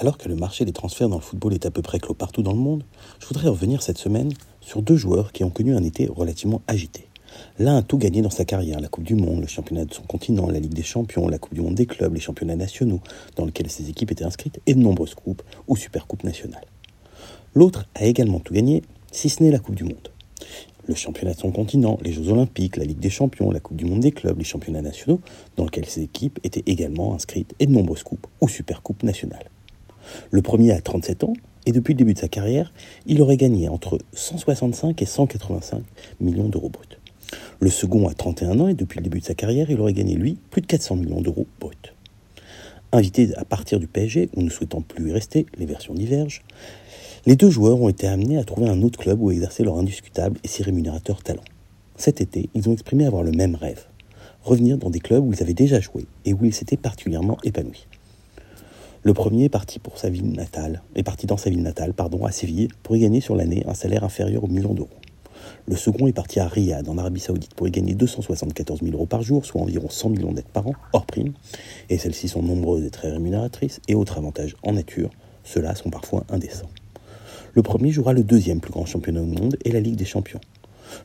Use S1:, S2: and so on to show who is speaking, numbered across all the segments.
S1: Alors que le marché des transferts dans le football est à peu près clos partout dans le monde, je voudrais revenir cette semaine sur deux joueurs qui ont connu un été relativement agité. L'un a tout gagné dans sa carrière, la Coupe du Monde, le championnat de son continent, la Ligue des Champions, la Coupe du Monde des clubs, les championnats nationaux dans lesquels ses équipes étaient inscrites et de nombreuses coupes ou supercoupes nationales. L'autre a également tout gagné, si ce n'est la Coupe du Monde. Le championnat de son continent, les Jeux Olympiques, la Ligue des Champions, la Coupe du Monde des clubs, les championnats nationaux dans lesquels ses équipes étaient également inscrites et de nombreuses coupes ou supercoupes nationales. Le premier a 37 ans et depuis le début de sa carrière, il aurait gagné entre 165 et 185 millions d'euros bruts. Le second a 31 ans et depuis le début de sa carrière, il aurait gagné, lui, plus de 400 millions d'euros bruts. Invités à partir du PSG, ou ne souhaitant plus y rester, les versions divergent, les deux joueurs ont été amenés à trouver un autre club où exercer leur indiscutable et si rémunérateur talent. Cet été, ils ont exprimé avoir le même rêve, revenir dans des clubs où ils avaient déjà joué et où ils s'étaient particulièrement épanouis. Le premier est parti pour sa ville natale, est parti dans sa ville natale, pardon, à Séville, pour y gagner sur l'année un salaire inférieur au million d'euros. Le second est parti à Riyad, en Arabie Saoudite, pour y gagner 274 000 euros par jour, soit environ 100 millions d'aides par an, hors prime. Et celles-ci sont nombreuses et très rémunératrices, et autres avantages en nature, ceux-là sont parfois indécents. Le premier jouera le deuxième plus grand championnat au monde et la Ligue des Champions.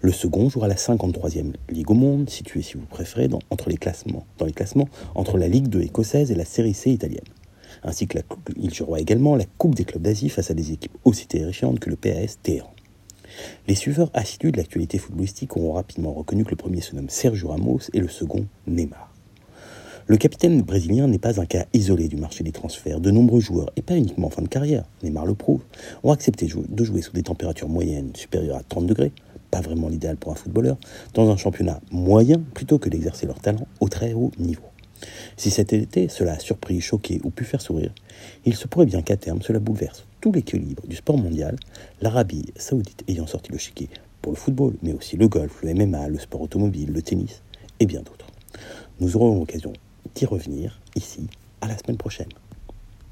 S1: Le second jouera la 53e Ligue au monde, située, si vous préférez, entre les classements, dans les classements entre la Ligue 2 écossaise et la Série C italienne ainsi que la, il jouera également la Coupe des clubs d'Asie face à des équipes aussi terrifiantes que le PAS Téhéran. Les suiveurs assidus de l'actualité footballistique auront rapidement reconnu que le premier se nomme Sergio Ramos et le second Neymar. Le capitaine brésilien n'est pas un cas isolé du marché des transferts. De nombreux joueurs, et pas uniquement en fin de carrière, Neymar le prouve, ont accepté de jouer sous des températures moyennes supérieures à 30 degrés, pas vraiment l'idéal pour un footballeur, dans un championnat moyen plutôt que d'exercer leur talent au très haut niveau. Si cet été cela a surpris, choqué ou pu faire sourire, il se pourrait bien qu'à terme cela bouleverse tout l'équilibre du sport mondial, l'Arabie saoudite ayant sorti le chiquet pour le football, mais aussi le golf, le MMA, le sport automobile, le tennis et bien d'autres. Nous aurons l'occasion d'y revenir ici à la semaine prochaine.